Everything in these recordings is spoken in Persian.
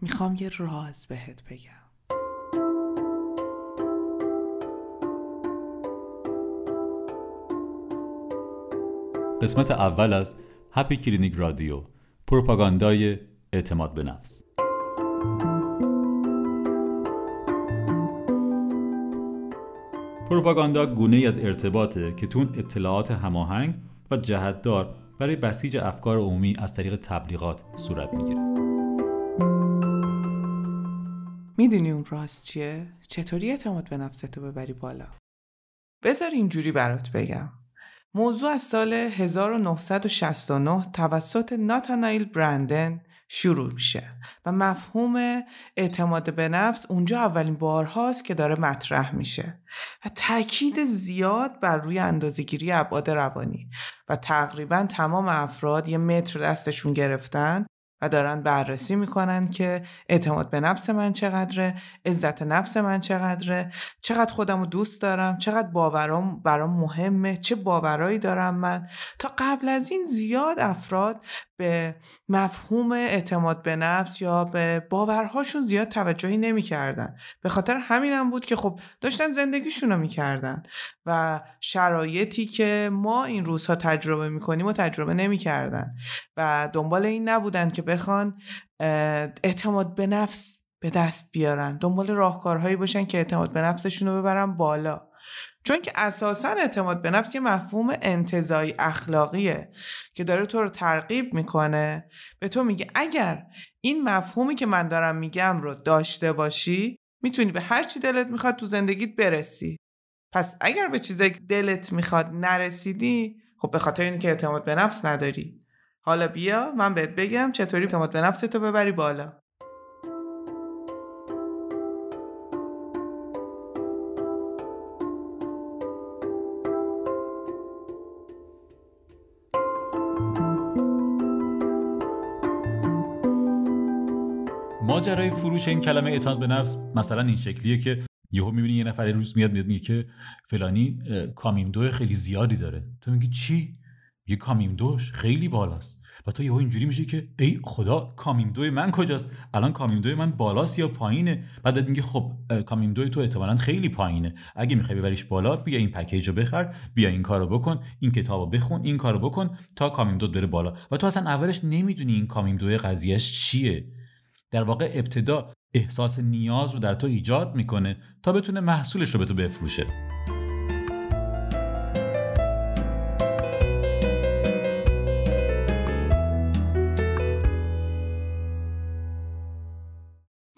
می‌خوام یه راز بهت بگم. قسمت اول از هپی کلینیک رادیو پروپاگاندای اعتماد به نفس. پروپاگاندا گونه ای از ارتباطه که تون اطلاعات هماهنگ و جهتدار برای بسیج افکار عمومی از طریق تبلیغات صورت می‌گیره. می‌دونی اون راست چیه؟ چطوری اعتماد به نفستو ببری بالا؟ بذار اینجوری برات بگم موضوع از سال 1969 توسط ناتانایل برندن شروع میشه و مفهوم اعتماد به نفس اونجا اولین بارهاست که داره مطرح میشه و تاکید زیاد بر روی اندازهگیری ابعاد روانی و تقریبا تمام افراد یه متر دستشون گرفتن و دارن بررسی می‌کنن که اعتماد به نفس من چقدره عزت نفس من چقدره چقدر خودم رو دوست دارم چقدر باورام برام مهمه چه باورایی دارم من. تا قبل از این زیاد افراد به مفهوم اعتماد به نفس یا به باورهاشون زیاد توجهی نمی‌کردن. به خاطر همینم بود که خب داشتن زندگیشون رو می‌کردن و شرایطی که ما این روزها تجربه می‌کنیم و تجربه نمی‌کردن و دنبال این نبودن که بخوان اعتماد به نفس به دست بیارن. دنبال راهکارهایی باشن که اعتماد به نفسشون رو ببرن بالا. چون که اساسا اعتماد به نفس یه مفهوم انتظایی اخلاقیه که داره تو رو ترغیب می‌کنه. به تو میگه اگر این مفهومی که من دارم میگم رو داشته باشی می‌تونی به هر چی دلت می‌خواد تو زندگیت برسی. پس اگر به چیزی که دلت می‌خواد نرسیدی خب به خاطر اینکه اعتماد به نفس نداری. حالا بیا من بهت بگم چطوری اعتماد به نفس تو ببری بالا. ماجرای فروش این کلمه اعتماد به نفس مثلا این شکلیه که یهو می‌بینی یه نفر روز میاد میاد میگه که فلانی کامیمدو خیلی زیادی داره. تو میگی چی؟ یه کامیمدوش خیلی بالاست. و تو یهو اینجوری میشه که ای خدا کامیمدو من کجاست؟ الان کامیمدو من بالاست یا پایینه؟ بعد میگه خب کامیمدو تو احتمالا خیلی پایینه. اگه می‌خوای ببریش بالا بیا این پکیج رو بخر بیا این کارو بکن این کتابو بخون این کارو بکن تا کامیمدو بره بالا. و تو اصلا اولش نمی‌دونی این کامیمدو قضیهش چیه. در واقع ابتدا احساس نیاز رو در تو ایجاد می‌کنه تا بتونه محصولش رو به تو بفروشه.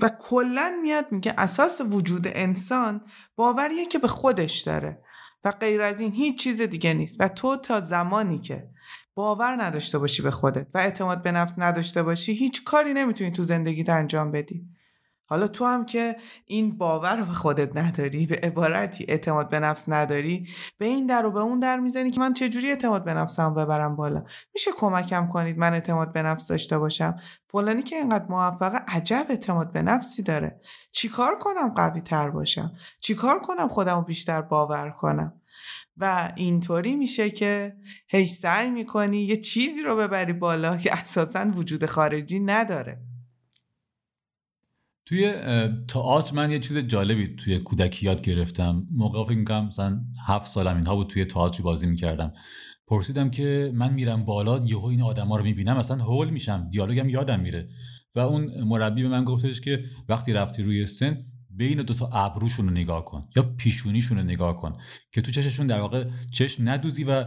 و کلا میاد میگه اساس وجود انسان باوریه که به خودش داره و غیر از این هیچ چیز دیگه نیست و تو تا زمانی که باور نداشته باشی به خودت و اعتماد به نفس نداشته باشی هیچ کاری نمی‌تونی تو زندگیت انجام بدی. حالا تو هم که این باور رو به خودت نداری به عبارتی اعتماد به نفس نداری به این در و به اون در می‌زنی که من چجوری اعتماد به نفسم ببرم بالا؟ میشه کمکم کنید من اعتماد به نفس داشته باشم؟ فلانی که اینقدر موفقه عجب اعتماد به نفسی داره. چیکار کنم قوی تر باشم؟ چیکار کنم خودم رو بیشتر باور کنم؟ و اینطوری میشه که هی سعی می‌کنی یه چیزی رو ببری بالا که اساسا وجود خارجی نداره. توی تئاتر من یه چیز جالبی توی کودکی یاد گرفتم. موقع فکر می‌کنم مثلا هفت سالم اینها بود توی تئاتری بازی می‌کردم. پرسیدم که من میرم بالا یهو این آدما رو می‌بینم مثلا هول میشم دیالوگم یادم میره. و اون مربی به من گفتش که وقتی رفتی روی سن بین دوتا ابروشون رو نگاه کن یا پیشونیشون رو نگاه کن که تو چششون در واقع چشم ندوزی و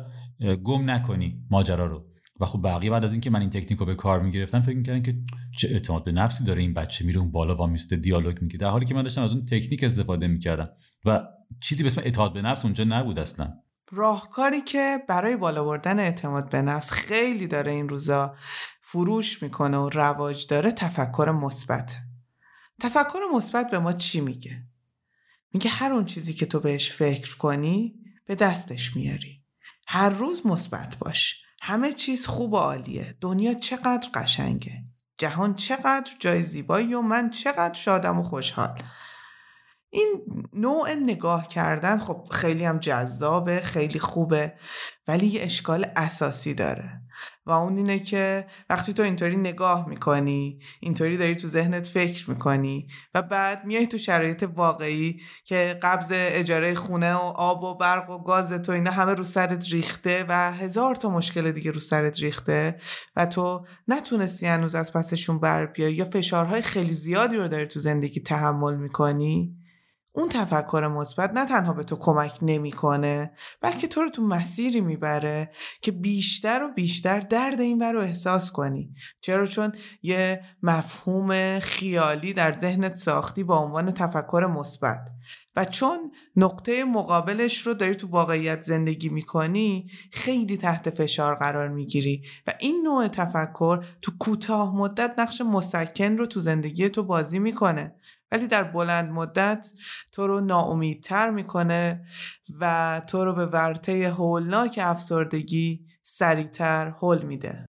گم نکنی ماجرا رو. و خب بقیه بعد از اینکه من این تکنیک رو به کار می‌گرفتم فکر می‌کردن که چه اعتماد به نفسی داره این بچه میره اون بالا وامیسته دیالوگ میگه در حالی که من داشتم از اون تکنیک استفاده می‌کردم و چیزی به اسم اعتماد به نفس اونجا نبود اصلا. راهکاری که برای بالا بردن اعتماد به نفس خیلی داره این روزا فروش می‌کنه و رواج داره تفکر مثبت. تفکر مثبت به ما چی میگه؟ میگه هر اون چیزی که تو بهش فکر کنی به دستش میاری. هر روز مثبت باش. همه چیز خوب و عالیه. دنیا چقدر قشنگه. جهان چقدر جای زیبایی و من چقدر شادم و خوشحال. این نوع نگاه کردن خب خیلی هم جذابه خیلی خوبه ولی یه اشکال اساسی داره. و اون اینه که وقتی تو اینطوری نگاه می‌کنی اینطوری داری تو ذهنت فکر می‌کنی و بعد میای تو شرایط واقعی که قبض اجاره خونه و آب و برق و گاز تو اینا همه رو سرت ریخته و هزار تا مشکل دیگه رو سرت ریخته و تو نتونستی هنوز از پسشون بر بیای یا فشارهای خیلی زیادی رو داری تو زندگی تحمل می‌کنی. اون تفکر مثبت نه تنها به تو کمک نمی‌کنه بلکه تو رو تو مسیری می‌بره که بیشتر و بیشتر درد این رو احساس کنی. چرا؟ چون یه مفهوم خیالی در ذهنت ساختی با عنوان تفکر مثبت. و چون نقطه مقابلش رو داری تو واقعیت زندگی می‌کنی خیلی تحت فشار قرار می‌گیری. و این نوع تفکر تو کوتاه مدت نقش مسکن رو تو زندگی تو بازی می‌کنه. ولی در بلند مدت تو رو ناامیدتر می‌کنه و تو رو به ورطه هولناک افسردگی سریعتر هول میده.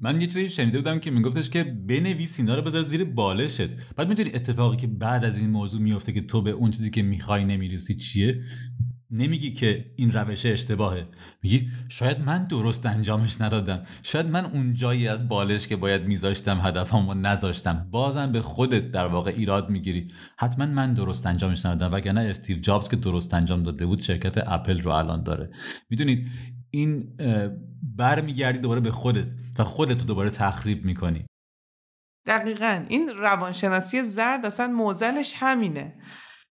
من یه چیزی شنیده بودم که میگفتش که بنویس اینا رو بذار زیر بالشت. بعد می‌دونی اتفاقی که بعد از این موضوع میفته که تو به اون چیزی که می‌خوای نمی‌رسی چیه؟ نمیگی که این روش اشتباهه. میگی شاید من درست انجامش ندادم. شاید من اون جایی از بالش که باید میذاشتم هدفم و نذاشتم. بازم به خودت در واقع ایراد می‌گیری. حتما من درست انجامش ندادم. وگرنه استیو جابز که درست انجام داده بود شرکت اپل رو الان داره. می‌دونید این برمیگردی دوباره به خودت و خودت رو دوباره تخریب می‌کنی. دقیقا. این روانشناسی زرد اصلا موزلش همینه.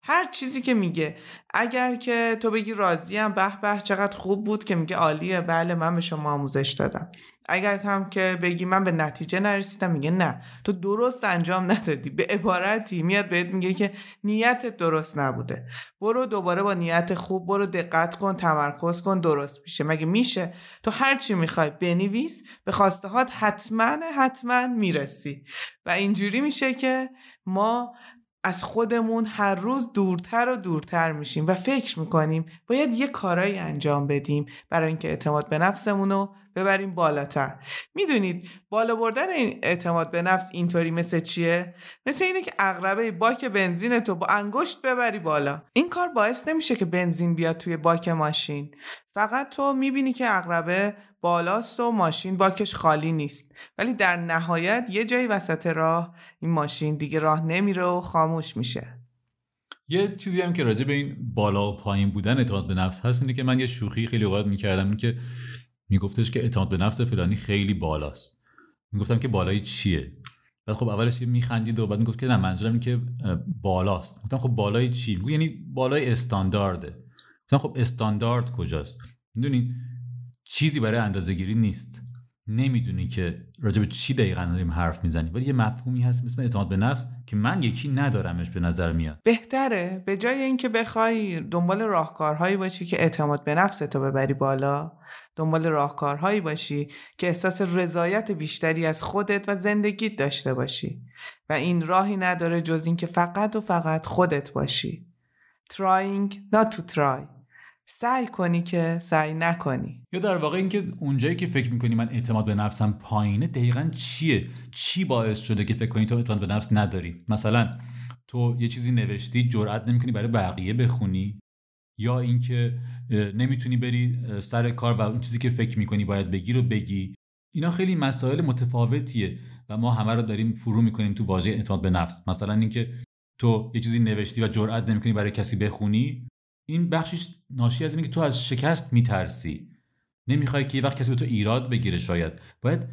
هر چیزی که میگه. اگر که تو بگی راضیم به به چقدر خوب بود که میگه عالیه بله من به شما آموزش دادم. اگر هم که بگی من به نتیجه نرسیدم میگه نه. تو درست انجام ندادی. به عبارتی میاد بهت میگه که نیتت درست نبوده. برو دوباره با نیت خوب برو دقت کن تمرکز کن درست میشه. مگه میشه؟ تو هر چی می‌خوای بنویس به خواستهات حتما حتما می‌رسی. و اینجوری میشه که ما از خودمون هر روز دورتر و دورتر میشیم و فکر می‌کنیم باید یه کارایی انجام بدیم برای اینکه اعتماد به نفسمون رو ببریم بالاتر. می‌دونید بالا بردن این اعتماد به نفس اینطوری مثل چیه؟ مثل اینه که اقربه باک بنزین تو با انگشت ببری بالا. این کار باعث نمیشه که بنزین بیاد توی باک ماشین. فقط تو می‌بینی که اقربه بالاست و ماشین باکش خالی نیست. ولی در نهایت یه جایی وسط راه این ماشین دیگه راه نمیره و خاموش میشه. یه چیزی هم که راجع به این بالا و پایین بودن اعتماد به نفس هست اینه که من یه شوخی خیلی اوقات می‌کردم. این که میگفتش که اعتماد به نفس فلانی خیلی بالاست. می‌گفتم که بالایی چیه؟ بعد خب اولش میخندید و بعد می‌گفت که نه منظورم این که بالاست. گفتم خب بالای چی؟ میگه یعنی بالای استاندارده. گفتم خب استاندارد کجاست؟ می‌دونی چیزی برای اندازه گیری نیست. نمی‌دونی که راجع به چی دقیقا داریم حرف می‌زنی ولی یه مفهومی هست مثل اعتماد به نفس که من یکی ندارمش به نظر میاد. بهتره. به جای اینکه بخوای دنبال راهکارهایی باشی که اعتماد به نفس تو ببری بالا دنبال راهکارهایی باشی که احساس رضایت بیشتری از خودت و زندگیت داشته باشی و این راهی نداره جز اینکه فقط و فقط خودت باشی. Trying not to try. سعی کنی که سعی نکنی. یا در واقع اینکه اونجایی که فکر می‌کنی من اعتماد به نفسم پایینه دقیقا چیه؟ چی باعث شده که فکر کنی تو اعتماد به نفس نداری؟ مثلا تو یه چیزی نوشتی جرئت نمی‌کنی برای بقیه بخونی؟ یا اینکه نمی‌تونی بری سر کار و اون چیزی که فکر می‌کنی باید بگی رو بگی؟ اینا خیلی مسائل متفاوتیه و ما همه رو داریم فرو می‌کنیم تو واژه اعتماد به نفس. مثلا اینکه تو یه چیزی نوشتی و جرئت نمی‌کنی برای کسی بخونی این بخشش ناشی از اینه که تو از شکست میترسی. نمی‌خوای که یه وقت کسی به تو ایراد بگیره شاید. باید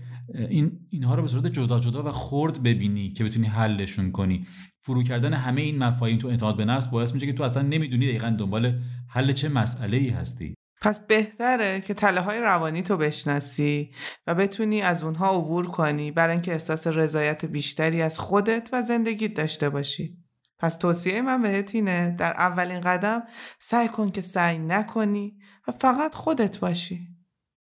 این اینها رو به صورت جدا جدا و خرد ببینی که بتونی حلشون کنی. فرو کردن همه این مفاهیم تو اعتماد به نفس باعث میشه که تو اصلا نمی‌دونی دقیقا دنبال حل چه مسئله ای هستی. پس بهتره که تله های روانی تو بشناسی و بتونی از اونها عبور کنی برای اینکه احساس رضایت بیشتری از خودت و زندگیت داشته باشی. پس توصیه من بهت اینه در اولین قدم سعی کن که سعی نکنی و فقط خودت باشی.